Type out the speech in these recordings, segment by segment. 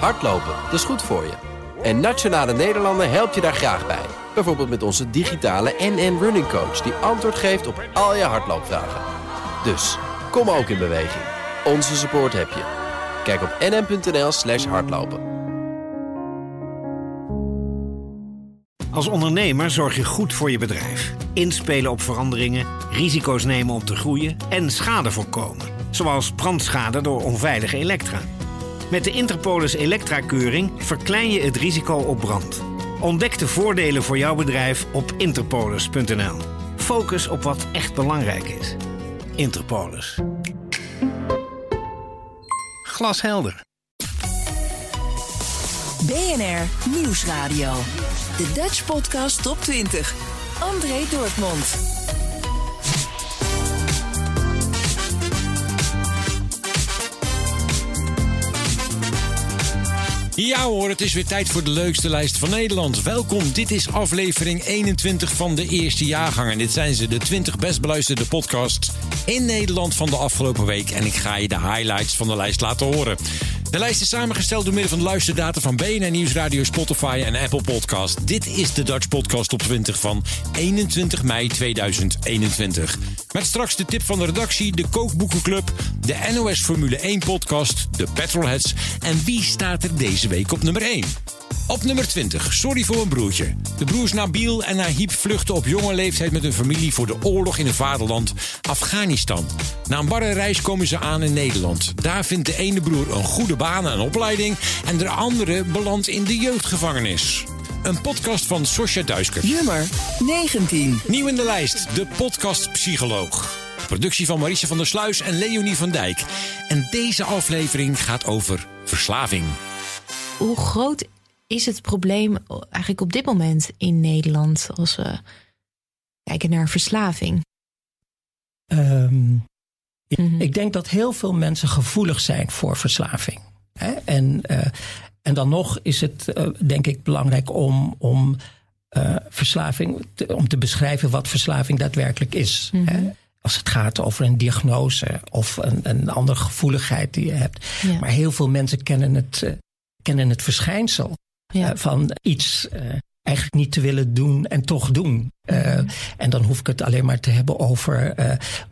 Hardlopen, dat is goed voor je. En Nationale Nederlanden helpt je daar graag bij. Bijvoorbeeld met onze digitale NN Running Coach... die antwoord geeft op al je hardloopvragen. Dus, kom ook in beweging. Onze support heb je. Kijk op nn.nl slash hardlopen. Als ondernemer zorg je goed voor je bedrijf. Inspelen op veranderingen, risico's nemen om te groeien en schade voorkomen. Zoals brandschade door onveilige elektra. Met de Interpolis Elektra-keuring verklein je het risico op brand. Ontdek de voordelen voor jouw bedrijf op interpolis.nl. Focus op wat echt belangrijk is. Interpolis. Glashelder. BNR Nieuwsradio. De Dutch Podcast Top 20. André Dortmund. Ja hoor, het is weer tijd voor de leukste lijst van Nederland. Welkom, dit is aflevering 21 van de eerste jaargang. En dit zijn ze, de 20 best beluisterde podcasts in Nederland van de afgelopen week. En ik ga je de highlights van de lijst laten horen. De lijst is samengesteld door middel van luisterdata van BNN Nieuwsradio, Spotify en Apple Podcast. Dit is de Dutch Podcast op 20 van 21 mei 2021. Met straks de tip van de redactie, de Kookboekenclub, de NOS Formule 1 podcast, de Petrolheads en wie staat er deze week op nummer 1? Op nummer 20, Sorry voor een broertje. De broers Nabil en Nahib vluchten op jonge leeftijd met hun familie voor de oorlog in hun vaderland Afghanistan. Na een barre reis komen ze aan in Nederland. Daar vindt de ene broer een goede baan en opleiding en de andere belandt in de jeugdgevangenis. Een podcast van Sosja Duisker. Nummer 19. Nieuw in de lijst, de podcast Psycholoog. Productie van Marisa van der Sluis en Leonie van Dijk. En deze aflevering gaat over verslaving. Hoe groot is het probleem eigenlijk op dit moment in Nederland als we kijken naar verslaving? Ehm, ik, Mhm. ik denk dat heel veel mensen gevoelig zijn voor verslaving. Hè? En, eh, en dan nog is het, eh, denk ik, belangrijk om, om eh, verslaving, te, om te beschrijven wat verslaving daadwerkelijk is. Mhm. Hè? Als het gaat over een diagnose of een, een andere gevoeligheid die je hebt. Ja. Maar heel veel mensen kennen het, kennen het verschijnsel Ja. van iets eigenlijk niet te willen doen en toch doen. Eh, En dan hoef ik het alleen maar te hebben over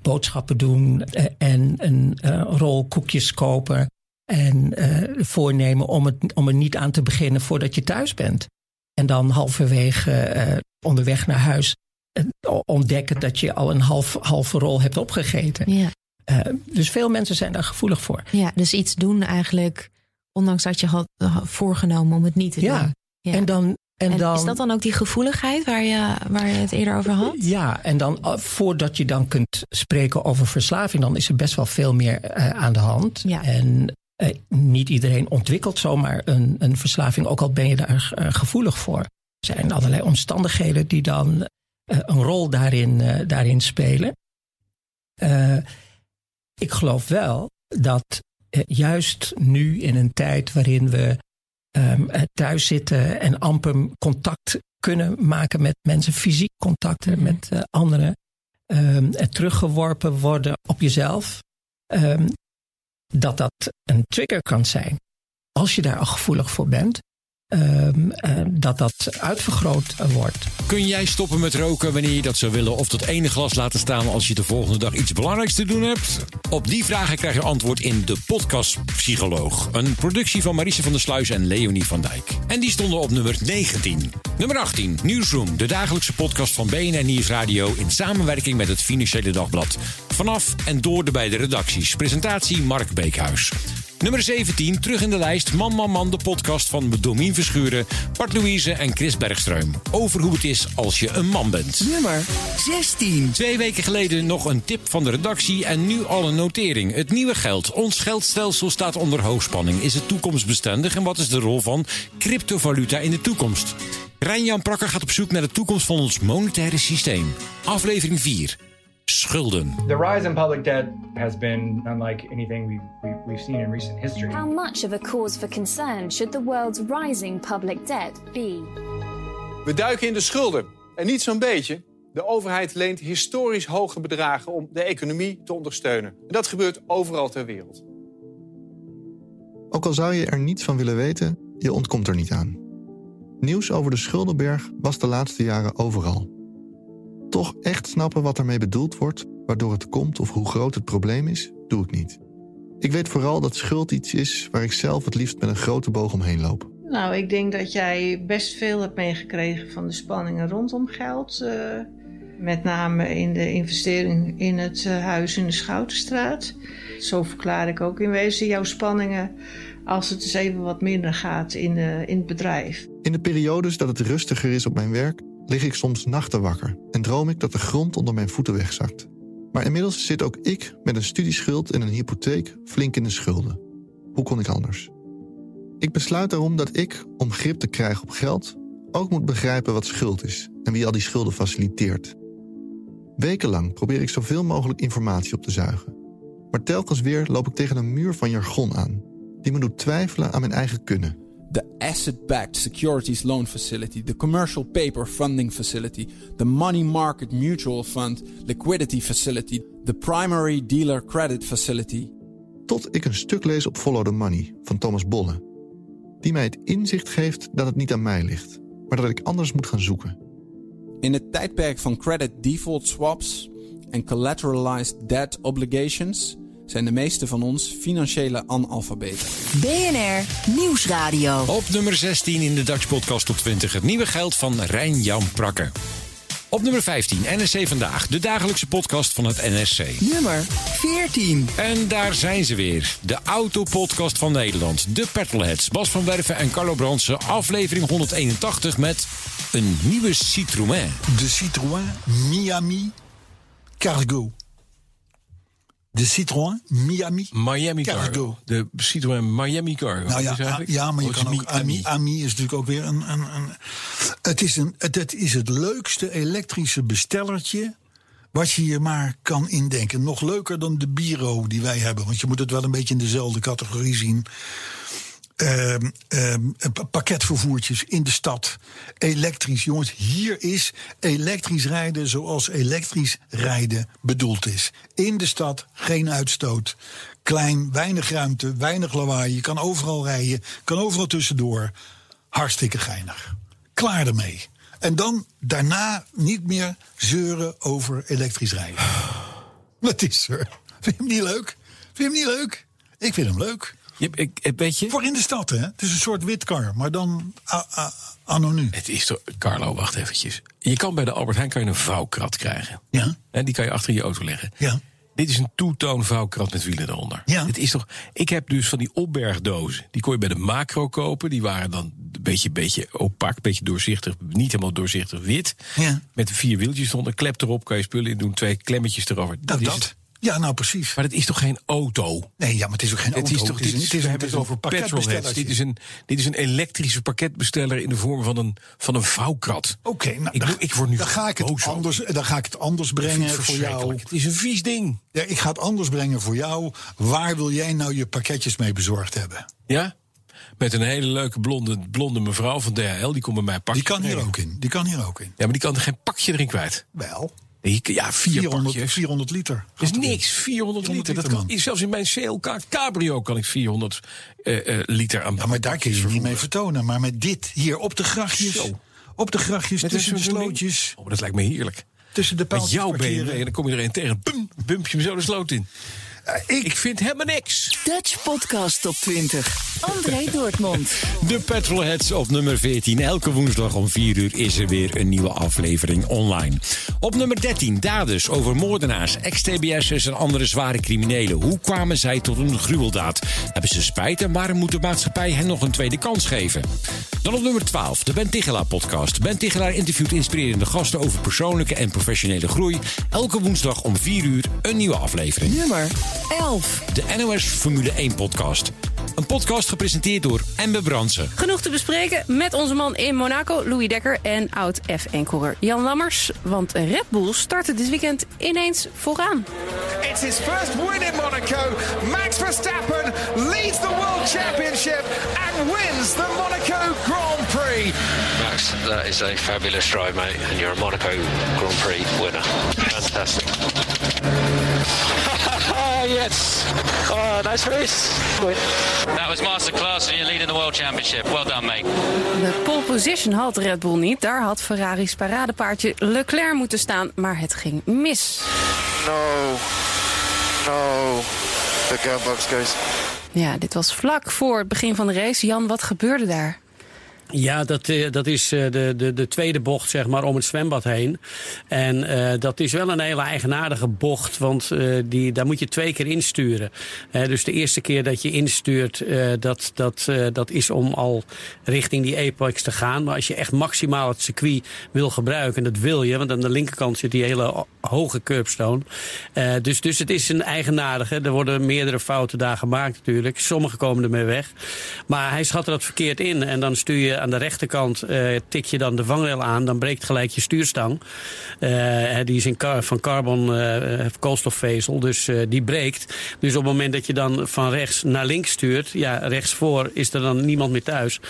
boodschappen doen en een rol koekjes kopen. En eh, voornemen om, het, om er niet aan te beginnen voordat je thuis bent. En dan halverwege eh, onderweg naar huis eh, ontdekken dat je al een half, halve rol hebt opgegeten. Ja. Dus veel mensen zijn daar gevoelig voor. ja, dus iets doen eigenlijk, ondanks dat je had voorgenomen om het niet te Ja. doen. Ja. En dan. En, En dan is dat dan ook die gevoeligheid waar je, waar je het eerder over had? Ja, en dan voordat je dan kunt spreken over verslaving, dan is er best wel veel meer aan de hand. Ja. En eh, niet iedereen ontwikkelt zomaar een, een verslaving, ook al ben je daar eh, gevoelig voor. Er zijn allerlei omstandigheden die dan eh, een rol daarin, daarin spelen. Ik geloof wel dat juist nu in een tijd waarin we eh, thuis zitten en amper contact kunnen maken met mensen, fysiek contacten Mhm. met anderen, en teruggeworpen worden op jezelf, ehm, dat dat een trigger kan zijn. Als je daar al gevoelig voor bent, ehm, eh, dat dat uitvergroot wordt. Kun jij stoppen met roken wanneer je dat zou willen of dat ene glas laten staan als je de volgende dag iets belangrijks te doen hebt? Op die vragen krijg je antwoord in de podcast Psycholoog. Een productie van Marise van der Sluis en Leonie van Dijk. En die stonden op nummer 19. Nummer 18, Nieuwsroom, de dagelijkse podcast van BNN Nieuwsradio in samenwerking met het Financiële Dagblad. Vanaf en door de beide redacties. Presentatie Mark Beekhuis. Nummer 17, terug in de lijst. Man, man, man, de podcast van Domien Verschuren, Bart Louise en Chris Bergström. Over hoe het is als je een man bent. Nummer 16. Twee weken geleden nog een tip van de redactie en nu al een notering. Het nieuwe geld. Ons geldstelsel staat onder hoogspanning. Is het toekomstbestendig en wat is de rol van cryptovaluta in de toekomst? Rijn-Jan Prakker gaat op zoek naar de toekomst van ons monetaire systeem. Aflevering 4. Schulden. The rise in public debt has been unlike anything we've, we, we've seen in recent history. How much of a cause for concern should the world's rising public debt be? We duiken in de schulden. En niet zo'n beetje. De overheid leent historisch hoge bedragen om de economie te ondersteunen. En dat gebeurt overal ter wereld. Ook al zou je er niets van willen weten, je ontkomt er niet aan. Nieuws over de schuldenberg was de laatste jaren overal. Toch echt snappen wat ermee bedoeld wordt, waardoor het komt of hoe groot het probleem is, doe ik niet. Ik weet vooral dat schuld iets is waar ik zelf het liefst met een grote boog omheen loop. Nou, ik denk dat jij best veel hebt meegekregen van de spanningen rondom geld. Uh, met name in de investering in het uh, huis in de Schoutenstraat. Zo verklaar ik ook in wezen jouw spanningen als het eens even wat minder gaat in, de, in het bedrijf. In de periodes dat het rustiger is op mijn werk, lig ik soms nachten wakker en droom ik dat de grond onder mijn voeten wegzakt. Maar inmiddels zit ook ik met een studieschuld en een hypotheek flink in de schulden. Hoe kon ik anders? Ik besluit daarom dat ik, om grip te krijgen op geld, ook moet begrijpen wat schuld is en wie al die schulden faciliteert. Wekenlang probeer ik zoveel mogelijk informatie op te zuigen. Maar telkens weer loop ik tegen een muur van jargon aan, die me doet twijfelen aan mijn eigen kunnen. The Asset-Backed Securities Loan Facility, the Commercial Paper Funding Facility, the Money Market Mutual Fund Liquidity Facility, the Primary Dealer Credit Facility. Tot ik een stuk lees op Follow the Money van Thomas Bolle, die mij het inzicht geeft dat het niet aan mij ligt, maar dat ik anders moet gaan zoeken. In het tijdperk van credit default swaps en collateralized debt obligations zijn de meeste van ons financiële analfabeten. BNR Nieuwsradio. Op nummer 16 in de Dutch Podcast op 20 het nieuwe geld van Rijn-Jan Prakke. Op nummer 15 NSC Vandaag, de dagelijkse podcast van het NSC. Nummer 14. En daar zijn ze weer. De autopodcast van Nederland. De Petrolheads. Bas van Werven en Carlo Bransen. Aflevering 181 met een nieuwe Citroën. De Citroën Miami Cargo. De Citroën Miami, Miami Cargo. Cargo. De Citroën Miami Cargo. Nou ja, ja, maar je Oh, kan ook Ami. Ami is natuurlijk ook weer een. een, een het, is een het, het is het leukste elektrische bestellertje. Wat je je maar kan indenken. Nog leuker dan de Biro die wij hebben. Want je moet het wel een beetje in dezelfde categorie zien. Ehm, ehm, pa- pakketvervoertjes in de stad. Elektrisch. Jongens, hier is elektrisch rijden zoals elektrisch rijden bedoeld is. In de stad, geen uitstoot. Klein, weinig ruimte, weinig lawaai. Je kan overal rijden, kan overal tussendoor. Hartstikke geinig. Klaar ermee. En dan daarna niet meer zeuren over elektrisch rijden. Wat is er? Vind je hem niet leuk? Vind je hem niet leuk? Ik vind hem leuk. Je, ik, weet je? Voor in de stad, hè? Het is een soort witkar, maar dan a- a- anno nu. Het is toch, Carlo, wacht eventjes. Je kan bij de Albert Heijn kan je een vouwkrat krijgen. Ja. En die kan je achter je auto leggen. Ja. Dit is een toetoon vouwkrat met wielen eronder. Ja. Het is toch, ik heb dus van die opbergdozen. Die kon je bij de macro kopen. Die waren dan een beetje, beetje opaak, een beetje doorzichtig. Niet helemaal doorzichtig wit. Ja. Met vier wieltjes eronder. Klep erop, kan je spullen in doen. Twee klemmetjes erover. Dat Nou, is dat. het. Ja, nou precies. Maar het is toch geen auto? Nee, ja, maar het is ook geen Het auto. is toch, dit het is we hebben het over pakketbestellertje. Dit is, een, dit is een elektrische pakketbesteller in de vorm van een, van een vouwkrat. Oké, nou, ik, dan, ik word nu dan ga ik het anders, dan ga ik het anders brengen voor jou. Het is een vies ding. Ja, ik ga het anders brengen voor jou. Waar wil jij nou je pakketjes mee bezorgd hebben? Ja? Met een hele leuke blonde, blonde mevrouw van DHL. Die komt bij mij pakken. Die kan hier ook in. Die kan hier ook in. Ja, maar die kan er geen pakje erin kwijt. Wel. Ja, vier 400, pakjes. 400 liter. Dat is niks, 400 liter. Dat kan, zelfs in mijn CLK Cabrio kan ik 400 eh, eh, liter aan Ja, maar daar kun je je niet mee vertonen. Maar met dit hier op de grachtjes. Zo. Op de grachtjes, Met tussen de slootjes. Oh, dat lijkt me heerlijk. Tussen de Met paaltjes jouw parkeren. En dan kom je er een tegen. Bum, bump je hem zo de sloot in. Ik, ik vind helemaal niks. Dutch Podcast Top 20. André Dortmund. De Petrolheads op nummer 14. Elke woensdag om 4 uur is er weer een nieuwe aflevering online. Op nummer 13 daders over moordenaars, ex-TBS'ers en andere zware criminelen. Hoe kwamen zij tot een gruweldaad? Hebben ze spijt en waarom moet de maatschappij hen nog een tweede kans geven? Dan op nummer 12, de Ben Tichelaar podcast. Ben Tichelaar interviewt inspirerende gasten over persoonlijke en professionele groei. Elke woensdag om 4 uur een nieuwe aflevering. Nummer 11. De NOS Formule 1 podcast. Een podcast gepresenteerd door Embe Brandsen. Genoeg te bespreken met onze man in Monaco, Louis Dekker en oud F1-coureur Jan Lammers. Want Red Bull startte dit weekend ineens vooraan. It's his first win in Monaco. Max Verstappen leads the World Championship and wins the Monaco Grand Prix. Max, that is a fabulous drive, mate, and you're a Monaco Grand Prix winner. Fantastic. yes. Oh, nice race. Win. That was masterclass and you're leading the World Championship. Well done, mate. De pole position had Red Bull niet. Daar had Ferrari's paradepaardje Leclerc moeten staan, maar het ging mis. No. No. The gearbox goes. Ja, dit was vlak voor het begin van de race. Jan, wat gebeurde daar? Ja, dat, eh, dat is eh, de, de, de tweede bocht zeg maar, om het zwembad heen. En uh, dat is wel een hele eigenaardige bocht, want die, daar moet je twee keer insturen. Dus de eerste keer dat je instuurt, dat, dat, dat is om al richting die apex te gaan. Maar als je echt maximaal het circuit wil gebruiken, en dat wil je, want aan de linkerkant zit die hele hoge curbstone. dus, dus het is een eigenaardige. Er worden meerdere fouten daar gemaakt natuurlijk. Sommige komen ermee weg. Maar hij schatte dat verkeerd in en dan stuur je aan de rechterkant uh, tik je dan de vangrail aan, dan breekt gelijk je stuurstang. Uh, die is in car van carbon uh, koolstofvezel, dus die breekt. Dus op het moment dat je dan van rechts naar links stuurt, ja, rechtsvoor is er dan niemand meer thuis.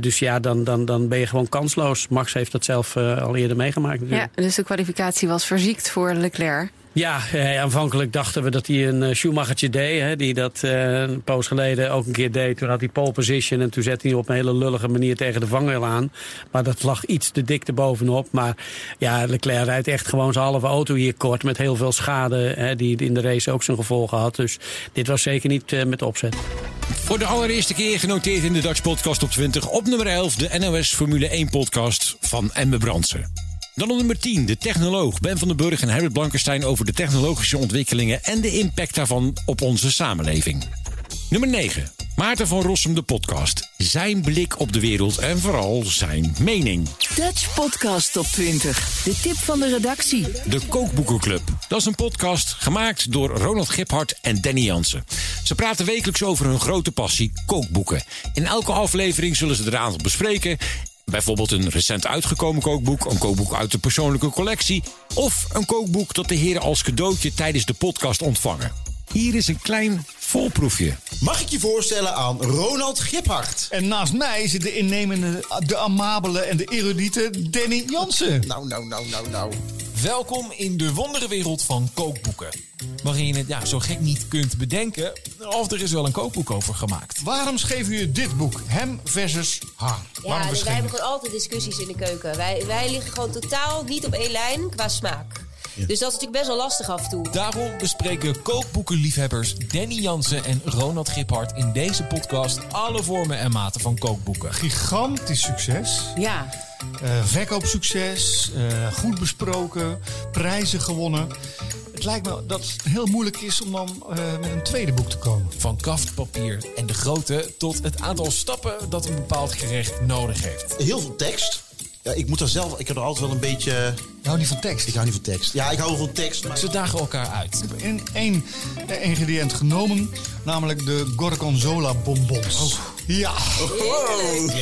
dus ja, dan, dan, dan ben je gewoon kansloos. Max heeft dat zelf al eerder meegemaakt. Natuurlijk. Ja, dus de kwalificatie was verziekt voor Leclerc. Ja, eh, aanvankelijk dachten we dat hij een uh, Schumachertje deed. Hè, die dat uh, een poos geleden ook een keer deed. Toen had hij pole position en toen zette hij op een hele lullige manier tegen de vangrail aan. Maar dat lag iets te dik erbovenop. Maar ja, Leclerc rijdt echt gewoon zijn halve auto hier kort. Met heel veel schade hè, die in de race ook zijn gevolgen had. Dus dit was zeker niet uh, met opzet. Voor de allereerste keer genoteerd in de Dutch Podcast op 20. Op nummer 11 de NOS Formule 1 podcast van Emme Brandsen. Dan op nummer 10, de technoloog Ben van den Burg en Herbert Blankenstein over de technologische ontwikkelingen en de impact daarvan op onze samenleving. Nummer 9, Maarten van Rossum, de podcast. Zijn blik op de wereld en vooral zijn mening. Dutch Podcast Top 20. De tip van de redactie. De Kookboekenclub. Dat is een podcast gemaakt door Ronald Giphart en Danny Jansen. Ze praten wekelijks over hun grote passie, kookboeken. In elke aflevering zullen ze er een aantal bespreken Bijvoorbeeld een recent uitgekomen kookboek, een kookboek uit de persoonlijke collectie of een kookboek dat de heren als cadeautje tijdens de podcast ontvangen. Hier is een klein volproefje. Mag ik je voorstellen aan Ronald Giphart? En naast mij zit de innemende, de amabele en de erudite Danny Jansen. Nou, nou, nou, nou, nou. Welkom in de wonderenwereld van kookboeken. Waarin je het ja, zo gek niet kunt bedenken of er is wel een kookboek over gemaakt. Waarom schreef u dit boek? Hem versus haar. Ja, wij hebben gewoon altijd discussies in de keuken. Wij, wij liggen gewoon totaal niet op één lijn qua smaak. Ja. Dus dat is natuurlijk best wel lastig af en toe. Daarom bespreken kookboekenliefhebbers Danny Jansen en Ronald Giphart in deze podcast alle vormen en maten van kookboeken. Gigantisch succes. Ja. Uh, verkoopsucces, uh, goed besproken, prijzen gewonnen. Het lijkt me dat het heel moeilijk is om dan uh, met een tweede boek te komen. Van kaftpapier en de grootte tot het aantal stappen dat een bepaald gerecht nodig heeft. Heel veel tekst. Ja, ik moet er zelf, ik heb er altijd wel een beetje. Je houdt niet van tekst? Ik hou niet van tekst. Ja, ik hou wel van tekst. Maar... Ze dagen elkaar uit. Ik heb in één ingrediënt genomen, namelijk de Gorgonzola bonbons. Oh. Ja. Oh,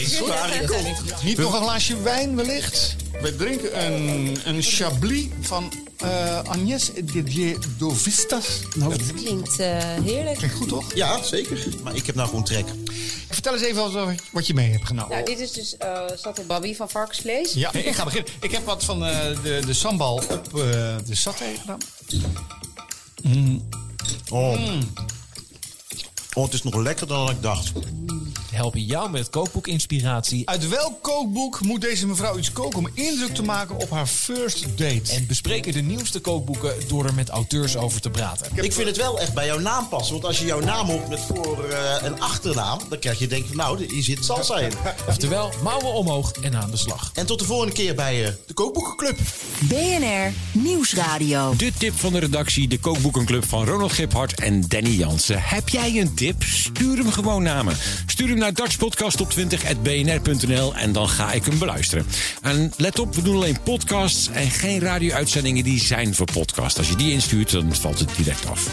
Niet nog een glaasje wijn wellicht? We drinken een, een Chablis van uh, Agnès Didier Dovistas. Nou, dat klinkt uh, heerlijk. Klinkt goed, toch? Ja, zeker. Maar ik heb nou gewoon trek. Vertel eens even wat, wat je mee hebt genomen. Nou, dit is dus uh, saté babi van varkensvlees. Ja, nee, ik ga beginnen. Ik heb wat van uh, de, de sambal op uh, de saté gedaan. Mm. Oh. Mm. oh, het is nog lekkerder dan ik dacht. Helpen jou met kookboekinspiratie. Uit welk kookboek moet deze mevrouw iets koken om indruk te maken op haar first date? En bespreken de nieuwste kookboeken door er met auteurs over te praten. Ik, ik vind het wel echt bij jouw naam passen. Want als je jouw naam op met voor- uh, en achternaam, dan krijg je denk van nou, hier zit salsa in. Oftewel, mouwen omhoog en aan de slag. En tot de volgende keer bij uh, de Kookboekenclub. BNR Nieuwsradio. De tip van de redactie, de Kookboekenclub van Ronald Giphart en Danny Jansen. Heb jij een tip? Stuur hem gewoon naar me. Stuur hem naar dutchpodcast20.bnr.nl en dan ga ik hem beluisteren. En let op, we doen alleen podcasts en geen radio-uitzendingen die zijn voor podcast. Als je die instuurt, dan valt het direct af.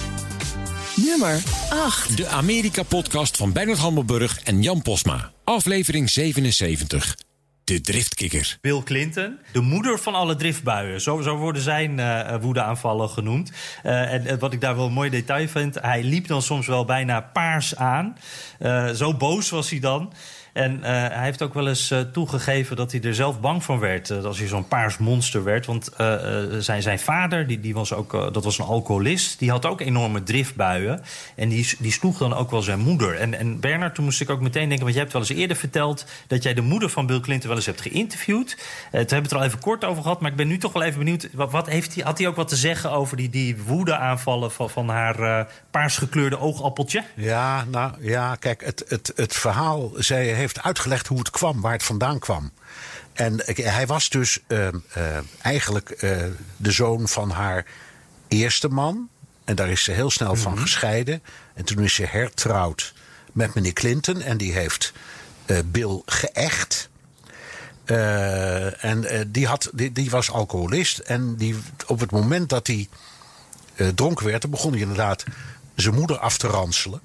Nummer 8. De Amerika-podcast van Bernard Hammelburg en Jan Posma. Aflevering 77. De driftkikker. Bill Clinton, de moeder van alle driftbuien. Zo, worden zijn uh, woedeaanvallen genoemd. Uh, en, en, wat ik daar wel een mooi detail vind... hij liep dan soms wel bijna paars aan. Zo boos was hij dan. En eh, hij heeft ook wel eens eh, toegegeven dat hij er zelf bang van werd. eh, als hij zo'n paars monster werd. Want zijn, zijn vader, die, die was ook, dat was een alcoholist. Die had ook enorme driftbuien. En die, die sloeg dan ook wel zijn moeder. En, en Bernard, toen moest ik ook meteen denken... want jij hebt wel eens eerder verteld... dat jij de moeder van Bill Clinton wel eens hebt geïnterviewd. Toen hebben we het er al even kort over gehad. Maar ik ben nu toch wel even benieuwd... wat, wat heeft hij, had hij ook wat te zeggen over die, die woedeaanvallen... van, van haar eh, paarsgekleurde oogappeltje? Ja, nou ja, kijk, het, het, het verhaal, zij heeft uitgelegd hoe het kwam, waar het vandaan kwam. En hij was dus eh, eh, eigenlijk eh, de zoon van haar eerste man. En daar is ze heel snel van gescheiden. En toen is ze hertrouwd met meneer Clinton. En die heeft eh, Bill geëcht. En die, had, die, die was alcoholist. En die, op het moment dat hij dronken werd, dan begon hij inderdaad zijn moeder af te ranselen.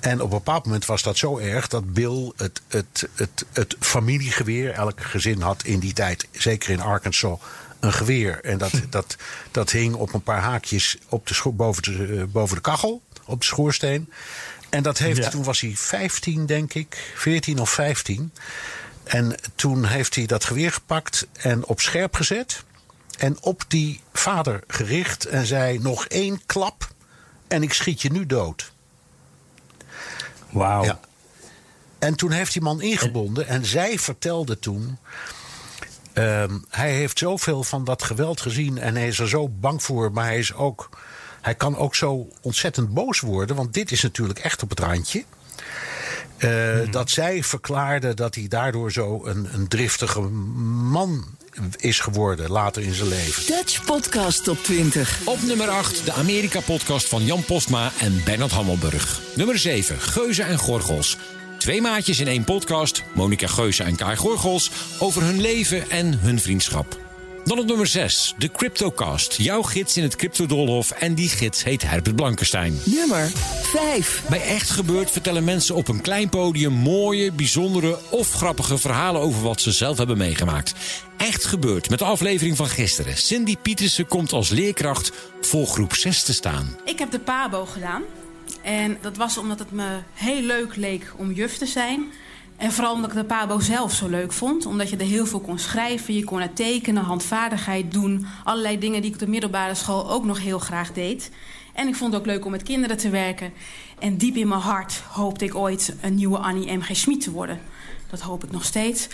En op een bepaald moment was dat zo erg dat Bill het, het, het, het familiegeweer, elk gezin had in die tijd, zeker in Arkansas, een geweer. En dat, dat, dat hing op een paar haakjes op de boven, de, eh, boven de kachel, op de schoorsteen. En dat heeft, Ja. toen was hij 15, denk ik, 14 of 15. En toen heeft hij dat geweer gepakt en op scherp gezet. En op die vader gericht en zei: Nog één klap en ik schiet je nu dood. Wauw. Ja. En toen heeft die man ingebonden en zij vertelde toen. ehm, hij heeft zoveel van dat geweld gezien en hij is er zo bang voor, maar hij is ook. Hij kan ook zo ontzettend boos worden, want dit is natuurlijk echt op het randje. Eh, Dat zij verklaarde dat hij daardoor zo een, een driftige man is geworden later in zijn leven. Dutch Podcast Top 20. Op nummer 8 de Amerika-podcast van Jan Postma en Bernard Hammelburg. Nummer 7 Geuze en Gorgels. Twee maatjes in één podcast, Monica Geuze en Kai Gorgels, over hun leven en hun vriendschap. Dan op nummer 6, de Cryptocast. Jouw gids in het cryptodolhof en die gids heet Herbert Blankenstein. Nummer 5. Bij Echt Gebeurd vertellen mensen op een klein podium mooie, bijzondere of grappige verhalen over wat ze zelf hebben meegemaakt. Echt Gebeurd met de aflevering van gisteren. Cindy Pietersen komt als leerkracht voor groep 6 te staan. Ik heb de PABO gedaan. En dat was omdat het me heel leuk leek om juf te zijn. En vooral omdat ik de PABO zelf zo leuk vond. Omdat je er heel veel kon schrijven, je kon er tekenen, handvaardigheid doen. Allerlei dingen die ik op de middelbare school ook nog heel graag deed. En ik vond het ook leuk om met kinderen te werken. En diep in mijn hart hoopte ik ooit een nieuwe Annie M. G. Schmid te worden. Dat hoop ik nog steeds.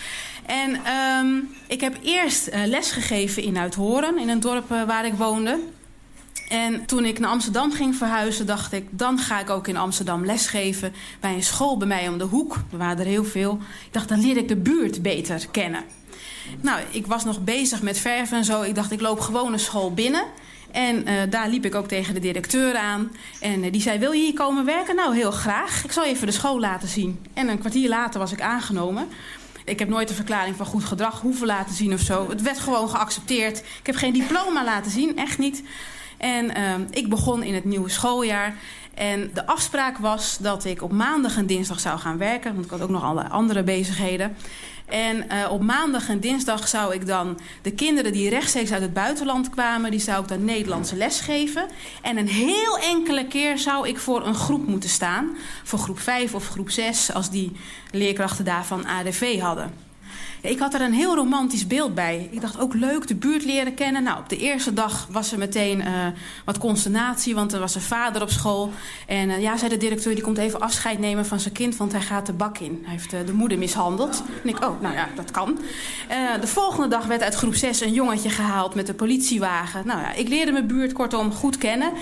En ehm, ik heb eerst eh, les gegeven in Uithoren, in een dorp eh, waar ik woonde. En toen ik naar Amsterdam ging verhuizen, dacht ik... dan ga ik ook in Amsterdam lesgeven bij een school bij mij om de hoek. Er waren er heel veel. Ik dacht, dan leer ik de buurt beter kennen. Nou, ik was nog bezig met verven en zo. Ik dacht, ik loop gewoon een school binnen. En eh, daar liep ik ook tegen de directeur aan. En eh, die zei, wil je hier komen werken? Nou, heel graag. Ik zal even de school laten zien. En een kwartier later was ik aangenomen. Ik heb nooit een verklaring van goed gedrag hoeven laten zien of zo. Het werd gewoon geaccepteerd. Ik heb geen diploma laten zien, echt niet. En ehm, ik begon in het nieuwe schooljaar. En de afspraak was dat ik op maandag en dinsdag zou gaan werken. Want ik had ook nog alle andere bezigheden. En eh, op maandag en dinsdag zou ik dan de kinderen die rechtstreeks uit het buitenland kwamen... die zou ik dan Nederlandse les geven. En een heel enkele keer zou ik voor een groep moeten staan. Voor groep 5 of groep 6, als die leerkrachten daarvan ADV hadden. Ik had er een heel romantisch beeld bij. Ik dacht ook leuk de buurt leren kennen. Nou, op de eerste dag was er meteen eh, wat consternatie, want er was een vader op school. En eh, ja, zei de directeur, die komt even afscheid nemen van zijn kind, want hij gaat de bak in. Hij heeft eh, de moeder mishandeld. En ik, oh, nou ja, dat kan. De volgende dag werd uit groep 6 een jongetje gehaald met de politiewagen. Nou ja, ik leerde mijn buurt kortom goed kennen.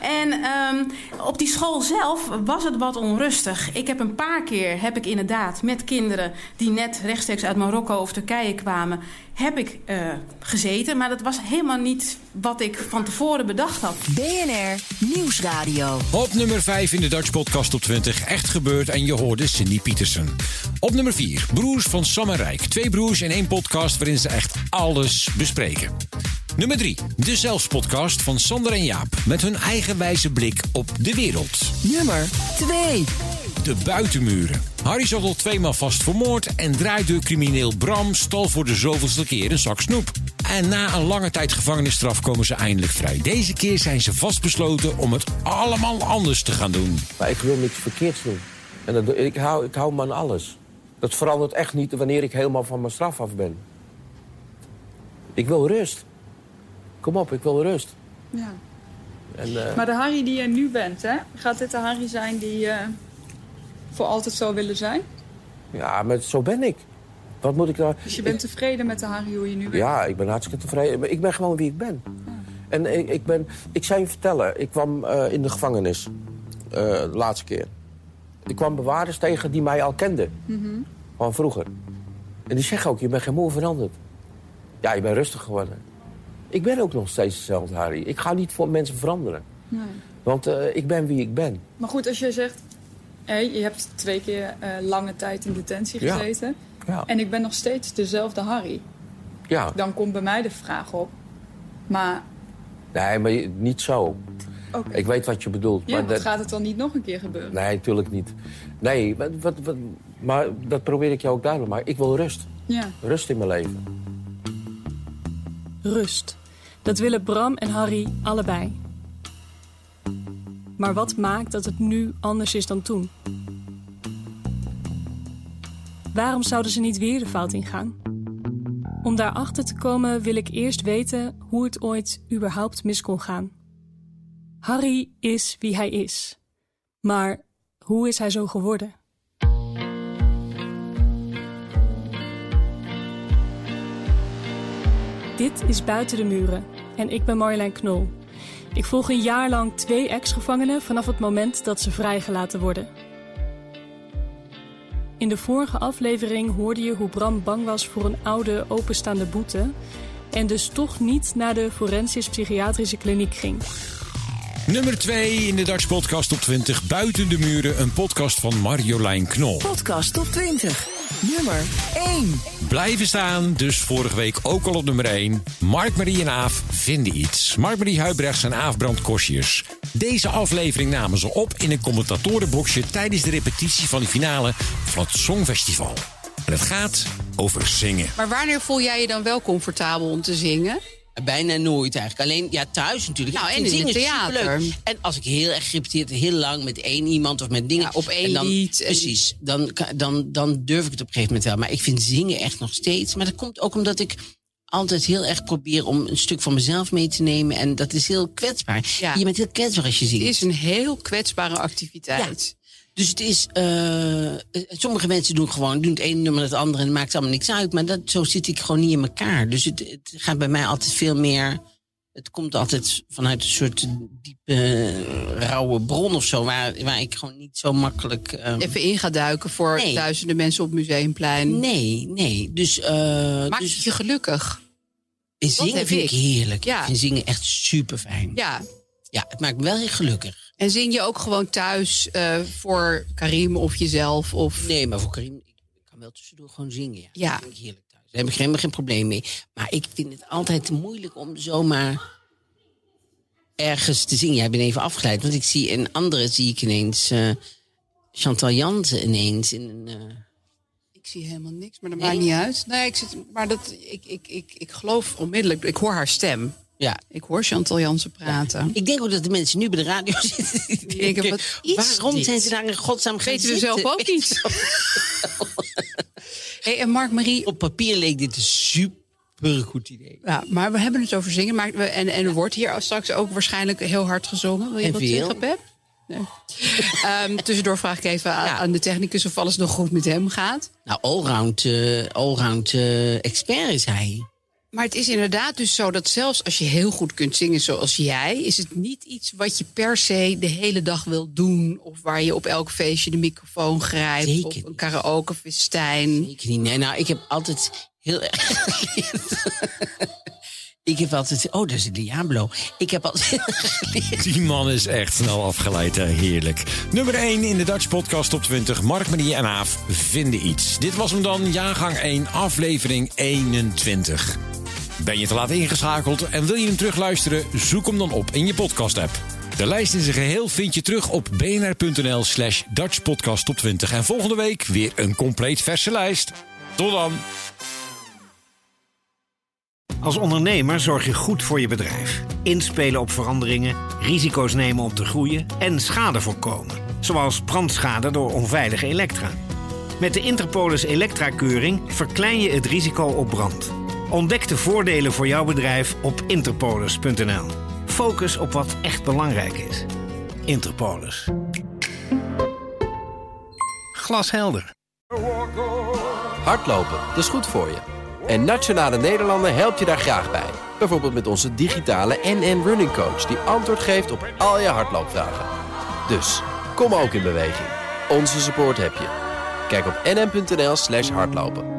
En ehm, op die school zelf was het wat onrustig. Ik heb een paar keer, heb ik inderdaad met kinderen die net rechtstreeks uit Marokko of Turkije kwamen, heb ik eh, gezeten. Maar dat was helemaal niet wat ik van tevoren bedacht had. BNR Nieuwsradio. Op nummer 5 in de Dutch Podcast Top 20 Echt Gebeurd en je hoorde Cindy Pietersen. Op nummer 4 Broers van Sam en Rijk. Twee broers in één podcast waarin ze echt alles bespreken. Nummer 3 De Zelfspodcast van Sander en Jaap. Met hun eigenwijze blik op de wereld. Nummer 2. De buitenmuren. Harry zat al tweemaal vast vermoord en draaideurcrimineel crimineel Bram stal voor de zoveelste keer een zak snoep. En na een lange tijd gevangenisstraf komen ze eindelijk vrij. Deze keer zijn ze vastbesloten om het allemaal anders te gaan doen. Maar ik wil niks verkeerds doen. En dat, ik, hou, ik hou me aan alles. Dat verandert echt niet wanneer ik helemaal van mijn straf af ben. Ik wil rust. Kom op, ik wil rust. Ja. En, eh, Maar de Harry die je nu bent, hè? gaat dit de Harry zijn die je voor altijd zou willen zijn? Ja, maar zo ben ik. Wat moet ik nou... Dus je bent tevreden met de Harry hoe je nu bent? Ja, ik ben hartstikke tevreden. Maar ik ben gewoon wie ik ben. En ik, ik ben... Ik zou je vertellen, ik kwam eh, in de gevangenis. eh, de laatste keer. Ik kwam bewaarders tegen die mij al kenden. Mhm. Van vroeger. En die zeggen ook, je bent geen moe veranderd. Ja, je bent rustig geworden. Ik ben ook nog steeds dezelfde, Harry. Ik ga niet voor mensen veranderen. Nee. Want eh, ik ben wie ik ben. Maar goed, als je zegt, je hebt twee keer eh, lange tijd in detentie gezeten. Ja. En ik ben nog steeds dezelfde Harry. Ja. Dan komt bij mij de vraag op. Maar Nee, maar niet zo. Oké. Ik weet wat je bedoelt. ja, maar dat- gaat het dan niet nog een keer gebeuren? Nee, natuurlijk niet. Nee, wat, wat, wat- maar dat probeer ik jou ook duidelijk te maken. Ik wil rust. Ja. Rust in mijn leven. Rust. Dat willen Bram en Harry allebei. Maar wat maakt dat het nu anders is dan toen? Waarom zouden ze niet weer de fout ingaan? Om daarachter te komen wil ik eerst weten hoe het ooit überhaupt mis kon gaan. Harry is wie hij is. Maar hoe is hij zo geworden? Dit is Buiten de Muren en ik ben Marjolein Knol. Ik volg een jaar lang twee ex-gevangenen vanaf het moment dat ze vrijgelaten worden. In de vorige aflevering hoorde je hoe Bram bang was voor een oude openstaande boete en dus toch niet naar de forensisch-psychiatrische kliniek ging. Nummer 2 in de Dutch Podcast op 20. Buiten de muren, een podcast van Marjolein Knol. Podcast top 20. Nummer 1. Blijven staan, dus vorige week ook al op nummer 1. Mark-Marie en Aaf vinden iets. Mark-Marie Huibrechts en Aaf Brand Kosjes. Deze aflevering namen ze op in een commentatorenboxje... tijdens de repetitie van de finale van het Songfestival. En het gaat over zingen. Maar wanneer voel jij je dan wel comfortabel om te zingen? Bijna nooit eigenlijk. Alleen ja, thuis natuurlijk. Nou, en in het zingen theater. En als ik heel erg gerepeteerd heel lang met één iemand of met dingen. op één en dan, lied Precies. Dan, dan, dan durf ik het op een gegeven moment wel. Maar ik vind zingen echt nog steeds. Maar dat komt ook omdat ik altijd heel erg probeer om een stuk van mezelf mee te nemen. En dat is heel kwetsbaar. Je bent heel kwetsbaar als je zingt. Het is een heel kwetsbare activiteit. Dus het is. eh, sommige mensen doen gewoon doen het ene nummer het andere en het maakt allemaal niks uit. Maar dat, zo zit ik gewoon niet in elkaar. Dus het, het gaat bij mij altijd veel meer. Het komt altijd vanuit een soort diepe, rauwe bron of zo. Waar, waar ik gewoon niet zo makkelijk. eh, Even in gaat duiken voor Nee. duizenden mensen op Museumplein. Nee, nee. Dus, eh Maakt dus het je gelukkig? in zingen vind ik ik. heerlijk. Ja. Ik vind zingen echt super fijn. Ja. Ja, het maakt me wel heel gelukkig. En zing je ook gewoon thuis eh, voor Karim of jezelf? Of... Nee, maar voor Karim, ik kan wel tussendoor gewoon zingen. Ja. Ja. Dat heerlijk thuis. Daar heb ik helemaal geen probleem mee. Maar ik vind het altijd moeilijk om zomaar ergens te zingen. Ja, ik ben even afgeleid, want ik zie een andere zie ik ineens eh, Chantal Jansen ineens in een. eh, Ik zie helemaal niks, maar dat Nee? maakt niet uit. Nee, ik zit, maar dat, ik, ik, ik, ik geloof onmiddellijk. Ik hoor haar stem. Ja. Ik hoor Chantal Jansen praten. Ik denk ook dat de mensen nu bij de radio zitten. Die wat waarom dit? zijn ze daar in godsnaam zitten? zelf ook niet. hey, en Mark Marie. Op papier leek dit een super goed idee. Ja, maar we hebben het over zingen. Maar we, en, en er wordt hier straks ook waarschijnlijk heel hard gezongen. Wil je En wat veel. zeggen, Pep? Nee. Ehm, tussendoor vraag ik even aan, aan de technicus of alles nog goed met hem gaat. Nou, allround, eh, allround eh, expert is hij. Maar het is inderdaad dus zo dat zelfs als je heel goed kunt zingen zoals jij, is het niet iets wat je per se de hele dag wil doen. Of waar je op elk feestje de microfoon grijpt. of een karaokefestijn. Zeker niet. Nee, nou, ik heb altijd heel erg Ik heb altijd... Oh, dat is een Diablo. Ik heb altijd geleerd... Die man is echt snel afgeleid, hè? heerlijk. Nummer 1 in de Dutch Podcast Top 20. Mark, Marie en Aaf vinden iets. Dit was hem dan, jaargang 1, aflevering 21. Ben je te laat ingeschakeld en wil je hem terugluisteren? Zoek hem dan op in je podcast-app. De lijst in zijn geheel vind je terug op bnr.nl slash Dutch Podcast Top 20. En volgende week weer een compleet verse lijst. Tot dan! Als ondernemer zorg je goed voor je bedrijf. Inspelen op veranderingen, risico's nemen om te groeien en schade voorkomen. Zoals brandschade door onveilige elektra. Met de Interpolis Elektra-keuring verklein je het risico op brand. Ontdek de voordelen voor jouw bedrijf op interpolis.nl. Focus op wat echt belangrijk is. Interpolis. Glashelder. Hardlopen, dat is goed voor je. En Nationale Nederlanden helpt je daar graag bij. Bijvoorbeeld met onze digitale NN Running Coach... die antwoord geeft op al je hardloopvragen. Dus, kom ook in beweging. Onze support heb je. Kijk op nn.nl slash hardlopen.